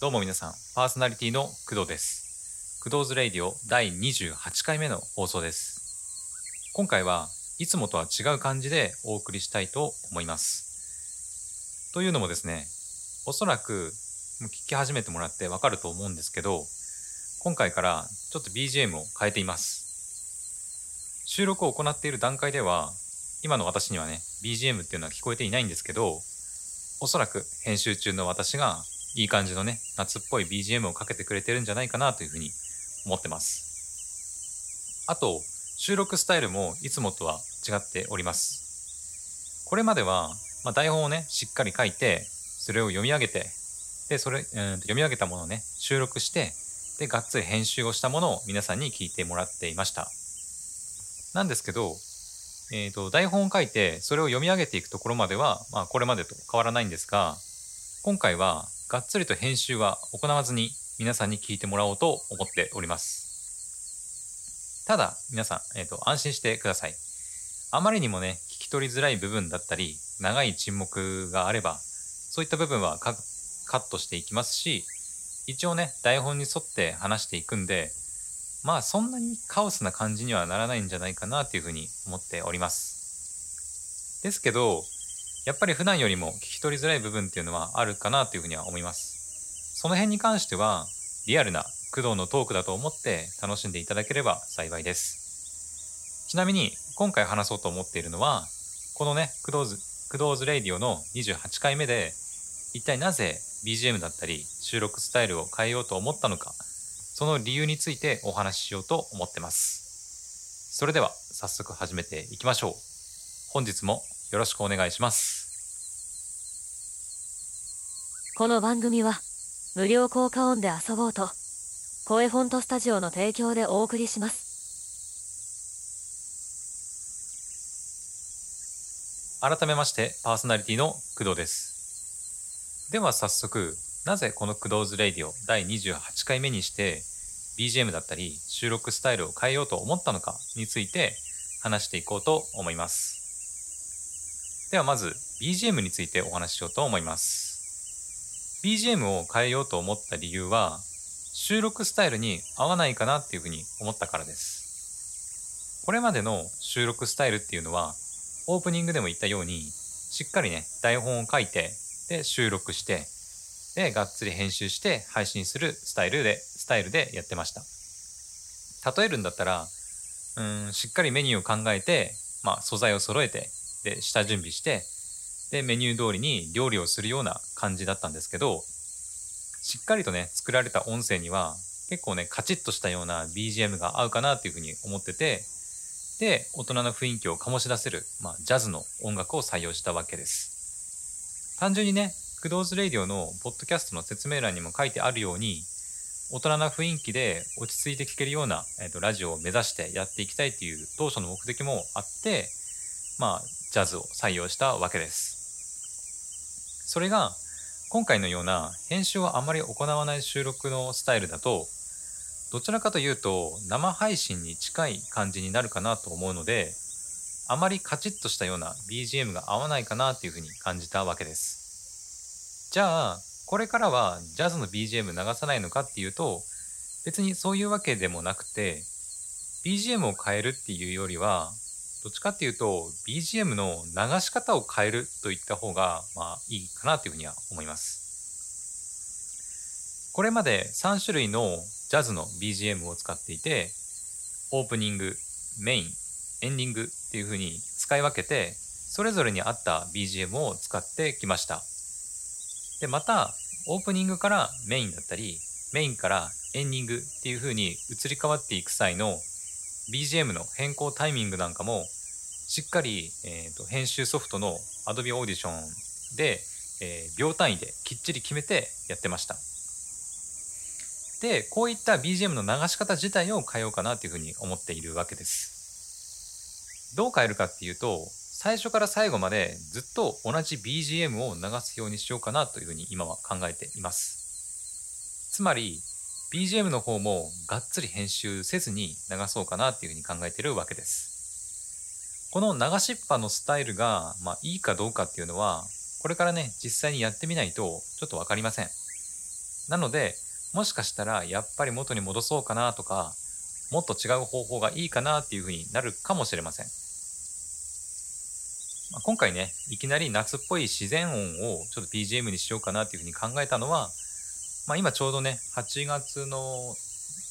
どうも皆さん、パーソナリティの工藤です。工藤ズレイディオ第28回目の放送です。今回はいつもとは違う感じでお送りしたいと思います。というのもですね、おそらく聞き始めてもらってわかると思うんですけど、今回からちょっと BGM を変えています。収録を行っている段階では、今の私にはね、BGM っていうのは聞こえていないんですけど、おそらく編集中の私がいい感じのね、夏っぽい BGM をかけてくれてるんじゃないかなというふうに思ってます。あと、収録スタイルもいつもとは違っております。これまでは、まあ、台本をね、しっかり書いて、それを読み上げて、で、それ、うん読み上げたものをね、収録して、で、がっつり編集をしたものを皆さんに聞いてもらっていました。なんですけど、えー、と台本を書いてそれを読み上げていくところまでは、まあ、これまでと変わらないんですが今回はがっつりと編集は行わずに皆さんに聞いてもらおうと思っておりますただ皆さん、えー、と安心してくださいあまりにもね聞き取りづらい部分だったり長い沈黙があればそういった部分はカカットしていきますし一応ね台本に沿って話していくんでまあそんなにカオスな感じにはならないんじゃないかなというふうに思っております。ですけど、やっぱり普段よりも聞き取りづらい部分っていうのはあるかなというふうには思います。その辺に関しては、リアルな工藤のトークだと思って楽しんでいただければ幸いです。ちなみに、今回話そうと思っているのは、このね、工藤ズ、工藤ズレイディオの28回目で、一体なぜ BGM だったり収録スタイルを変えようと思ったのか、その理由についてお話ししようと思ってます。それでは早速始めていきましょう。本日もよろしくお願いします。この番組は無料効果音で遊ぼうと声フォントスタジオの提供でお送りします改めましてパーソナリティの工藤です。では早速、なぜこの工藤ズレイディオ第28回目にして BGM だったり収録スタイルを変えようと思ったのかについて話していこうと思います。ではまず BGM についてお話ししようと思います。BGM を変えようと思った理由は収録スタイルに合わないかなっていうふうに思ったからです。これまでの収録スタイルっていうのはオープニングでも言ったようにしっかりね台本を書いてで収録してでがっつり編集して配信するスタイルでスタイルでやってました例えるんだったらうんしっかりメニューを考えて、まあ、素材を揃えてで下準備してでメニュー通りに料理をするような感じだったんですけどしっかりとね作られた音声には結構ねカチッとしたような BGM が合うかなっていうふうに思っててで大人の雰囲気を醸し出せる、まあ、ジャズの音楽を採用したわけです。単純にねクドーズレイディオのポッドキャストの説明欄にも書いてあるように大人な雰囲気で落ち着いて聴けるような、えー、とラジオを目指してやっていきたいっていう当初の目的もあってまあジャズを採用したわけです。それが今回のような編集をあまり行わない収録のスタイルだとどちらかというと生配信に近い感じになるかなと思うのであまりカチッとしたような BGM が合わないかなっていうふうに感じたわけです。じゃあこれからはジャズの BGM 流さないのかっていうと別にそういうわけでもなくて BGM を変えるっていうよりはどっちかっていうと BGM の流し方を変えるといった方がまあいいかなというふうには思います。これまで3種類のジャズの BGM を使っていてオープニングメインエンディングっていう風に使い分けてそれぞれに合った BGM を使ってきました。でまたオープニングからメインだったりメインからエンディングっていう風に移り変わっていく際の BGM の変更タイミングなんかもしっかり、えーと編集ソフトの Adobe Audition で、えー秒単位できっちり決めてやってました。でこういった BGM の流し方自体を変えようかなというふうに思っているわけです。どう変えるかっていうと最初から最後までずっと同じ BGM を流すようにしようかなというふうに今は考えています。つまり BGM の方もがっつり編集せずに流そうかなっていうふうに考えてるわけですこの流しっぱのスタイルが、まあ、いいかどうかっていうのはこれからね実際にやってみないとちょっと分かりませんなのでもしかしたらやっぱり元に戻そうかなとかもっと違う方法がいいかなっていうふうになるかもしれません。まあ、今回ね、いきなり夏っぽい自然音をちょっと BGM にしようかなっていうふうに考えたのは、まあ、今ちょうどね、8月の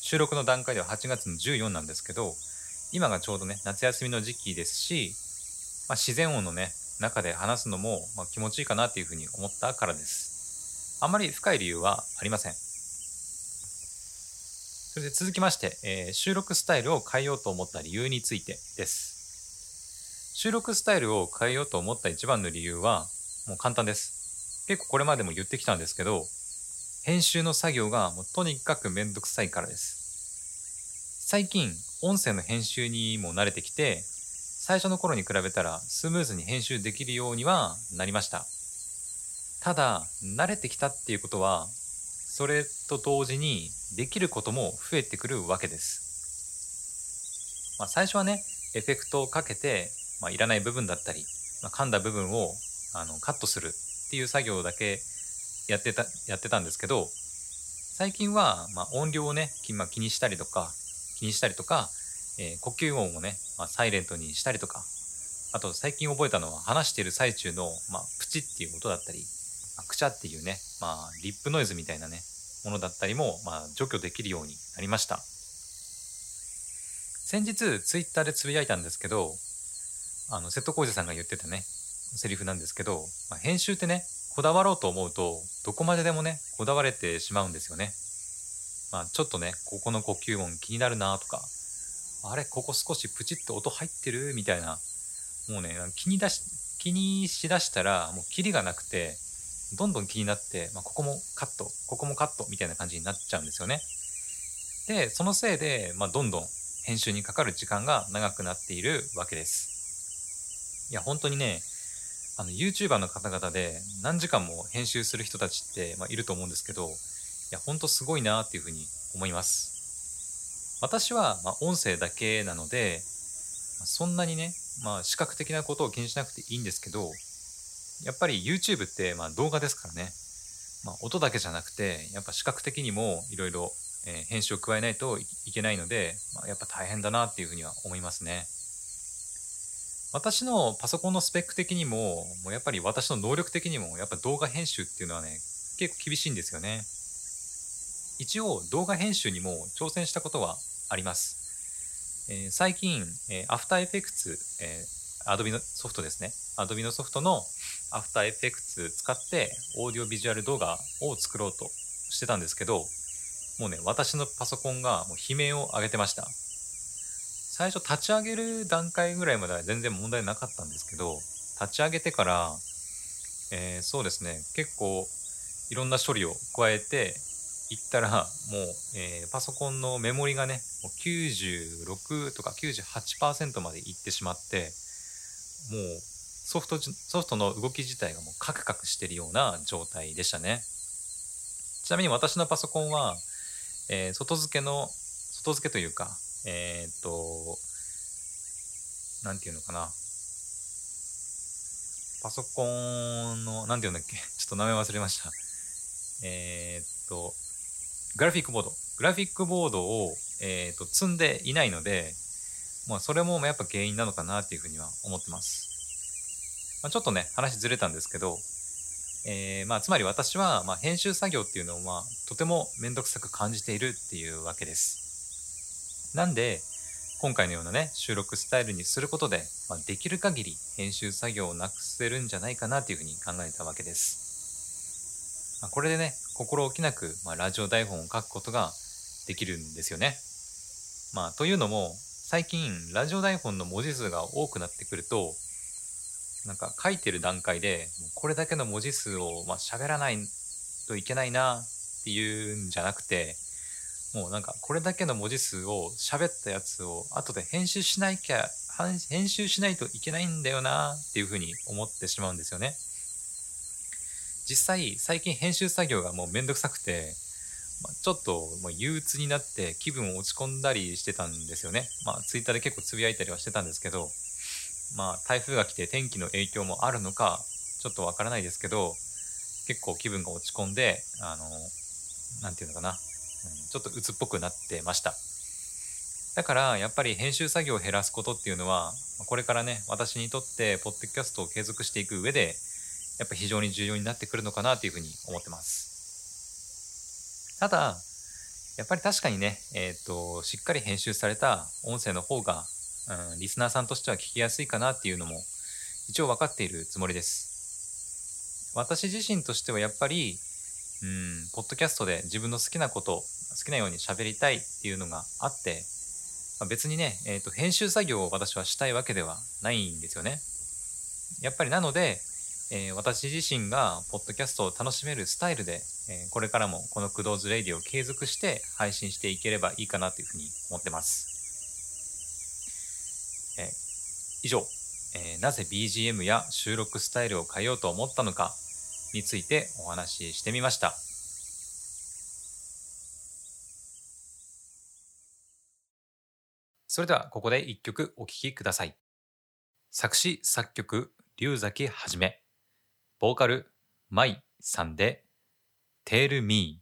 収録の段階では8月の14なんですけど、今がちょうどね、夏休みの時期ですし、まあ、自然音のね、中で話すのも、ま気持ちいいかなっていうふうに思ったからです。あんまり深い理由はありません。それで続きまして、えー、収録スタイルを変えようと思った理由についてです。収録スタイルを変えようと思った一番の理由は、もう簡単です。結構これまでも言ってきたんですけど、編集の作業がもうとにかくめんどくさいからです。最近、音声の編集にも慣れてきて、最初の頃に比べたらスムーズに編集できるようにはなりました。ただ、慣れてきたっていうことは、それと同時にできることも増えてくるわけです。まあ、最初はね、エフェクトをかけて、まあ、いらない部分だったり、まあ、噛んだ部分をあのカットするっていう作業だけやってたやってたんですけど、最近は、ま音量をね、ま気にしたりとか、気にしたりとか、えー、呼吸音をね、まサイレントにしたりとか、あと最近覚えたのは話している最中の、まプチっていう音だったり、あくちゃっていうね、まあ、リップノイズみたいなね、ものだったりも、まあ、除去できるようになりました。先日、ツイッターでつぶやいたんですけど、あの、瀬戸康史さんが言ってたね、セリフなんですけど、まあ、編集ってね、こだわろうと思うと、どこまででもね、こだわれてしまうんですよね。まあ、ちょっとね、ここの呼吸音気になるなとか、あれ、ここ少しプチッと音入ってる？みたいな、もうね、気に出し、気にしだしたら、もうキリがなくて、どんどん気になって、まあ、ここもカット、ここもカットみたいな感じになっちゃうんですよね。で、そのせいで、まあ、どんどん編集にかかる時間が長くなっているわけです。いや、本当にね、あの、YouTuber の方々で何時間も編集する人たちって、まあ、いると思うんですけど、いや、ほんとすごいなっていうふうに思います。私は、ま音声だけなので、そんなにね、まあ、視覚的なことを気にしなくていいんですけど、やっぱり YouTube ってまあ動画ですからね、まあ、音だけじゃなくてやっぱ視覚的にもいろいろ編集を加えないといけないので、まあ、やっぱ大変だなっていうふうには思いますね。私のパソコンのスペック的にも、もうやっぱり私の能力的にも、やっぱ動画編集っていうのはね、結構厳しいんですよね。一応動画編集にも挑戦したことはあります。えー、最近、えー、アフターエフェクツ、えー、Adobe のソフトですね。Adobe のソフトのアフターエフェクツ使ってオーディオビジュアル動画を作ろうとしてたんですけど、もうね、私のパソコンがもう悲鳴を上げてました。最初立ち上げる段階ぐらいまでは全然問題なかったんですけど、立ち上げてから、えー、そうですね、結構いろんな処理を加えていったら、もう、えー、パソコンのメモリがね、もう96とか98%までいってしまって、もうソフトソフトの動き自体がもうカクカクしてるような状態でしたね。ちなみに私のパソコンは、えー、外付けの、外付けというか、えー、っと、なんていうのかな。パソコンの、なんていうんだっけ ちょっと名前忘れました。えー、っと、グラフィックボード。グラフィックボードを、えー、っと積んでいないので、まあ、それもやっぱ原因なのかなっていうふうには思ってます。まあ、ちょっとね、話ずれたんですけど、えー、まあ、つまり私は、まあ、編集作業っていうのは、とてもめんどくさく感じているっていうわけです。なんで、今回のようなね、収録スタイルにすることで、まあ、できる限り編集作業をなくせるんじゃないかなというふうに考えたわけです。まあ、これでね、心置きなく、まあ、ラジオ台本を書くことができるんですよね。まあ、というのも、最近、ラジオ台本の文字数が多くなってくると、なんか書いてる段階で、これだけの文字数を、ま、喋らないといけないなっていうんじゃなくて、もうなんかこれだけの文字数を喋ったやつを後で編集しなきゃ、編集しないといけないんだよなっていうふうに思ってしまうんですよね。実際、最近編集作業がもうめんどくさくて、ま、ちょっともう憂鬱になって気分を落ち込んだりしてたんですよね。まあ、ツイッターで結構つぶやいたりはしてたんですけど、まあ、台風が来て天気の影響もあるのか、ちょっとわからないですけど、結構気分が落ち込んで、あの、なんていうのかな、ちょっと鬱っぽくなってました。だからやっぱり編集作業を減らすことっていうのはこれからね私にとってポッドキャストを継続していく上でやっぱ非常に重要になってくるのかなというふうに思ってます。ただやっぱり確かにね、えっ、ー、としっかり編集された音声の方が、うん、リスナーさんとしては聞きやすいかなっていうのも一応分かっているつもりです。私自身としてはやっぱりうん、ポッドキャストで自分の好きなこと好きなように喋りたいっていうのがあって、まあ、別にね、えーと、編集作業を私はしたいわけではないんですよね。やっぱりなので、えー、私自身がポッドキャストを楽しめるスタイルで、えー、これからもこのクドーズレイディを継続して配信していければいいかなというふうに思ってます。えー、以上、えなぜ BGM や収録スタイルを変えようと思ったのかについてお話ししてみました。それではここで一曲お聴きください。作詞作曲龍崎はじめボーカル舞さんで「Tell Me」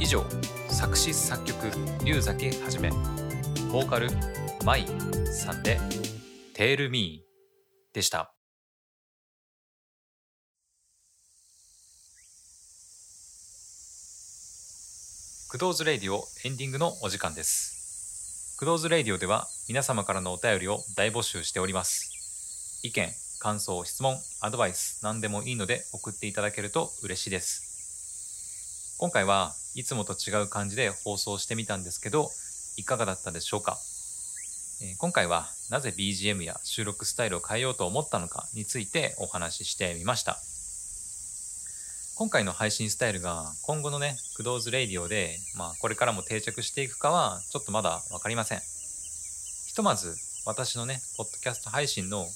以上作詞作曲龍崎はじめボーカル舞さんで「Tell Me」でした。クドーズレディオエンディングのお時間です。クドーズレディオでは皆様からのお便りを大募集しております。意見、感想、質問、アドバイス、何でもいいので送っていただけると嬉しいです。今回はいつもと違う感じで放送してみたんですけど、いかがだったでしょうか、えー、今回はなぜ BGM や収録スタイルを変えようと思ったのかについてお話ししてみました。今回の配信スタイルが今後のね、クドーズレイディオで、まあこれからも定着していくかはちょっとまだわかりません。ひとまず私のね、ポッドキャスト配信の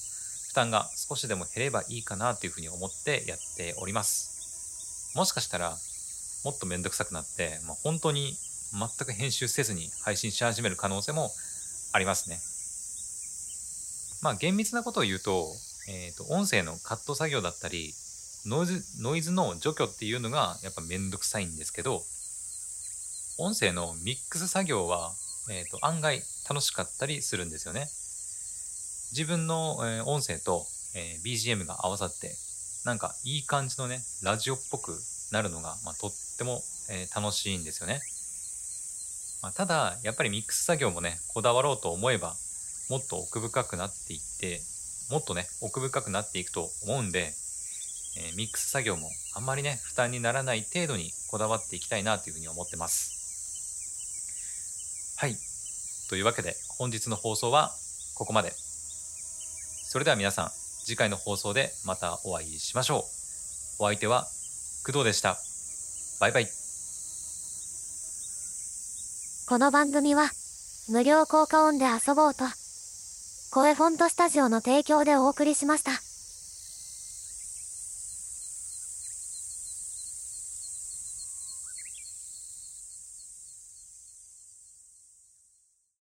負担が少しでも減ればいいかなというふうに思ってやっております。もしかしたらもっとめんどくさくなって、まあ、本当に全く編集せずに配信し始める可能性もありますね。まあ厳密なことを言うと、えっ、ー、と、音声のカット作業だったり、ノイズ、ノイズの除去っていうのがやっぱめんどくさいんですけど、音声のミックス作業は、えっ、ー、と、案外楽しかったりするんですよね。自分の、えー、音声と、え BGM が合わさって、なんかいい感じのね、ラジオっぽくなるのが、まあ、とっても、えー、楽しいんですよね。まあ、ただやっぱりミックス作業もねこだわろうと思えばもっと奥深くなっていってもっとね奥深くなっていくと思うんで、えー、ミックス作業もあんまりね負担にならない程度にこだわっていきたいなというふうに思ってます。はい。というわけで本日の放送はここまで。それでは皆さん次回の放送でまたお会いしましょう。お相手は工藤でした。バイバイ。この番組は、無料効果音で遊ぼうと、声フォントスタジオの提供でお送りしました。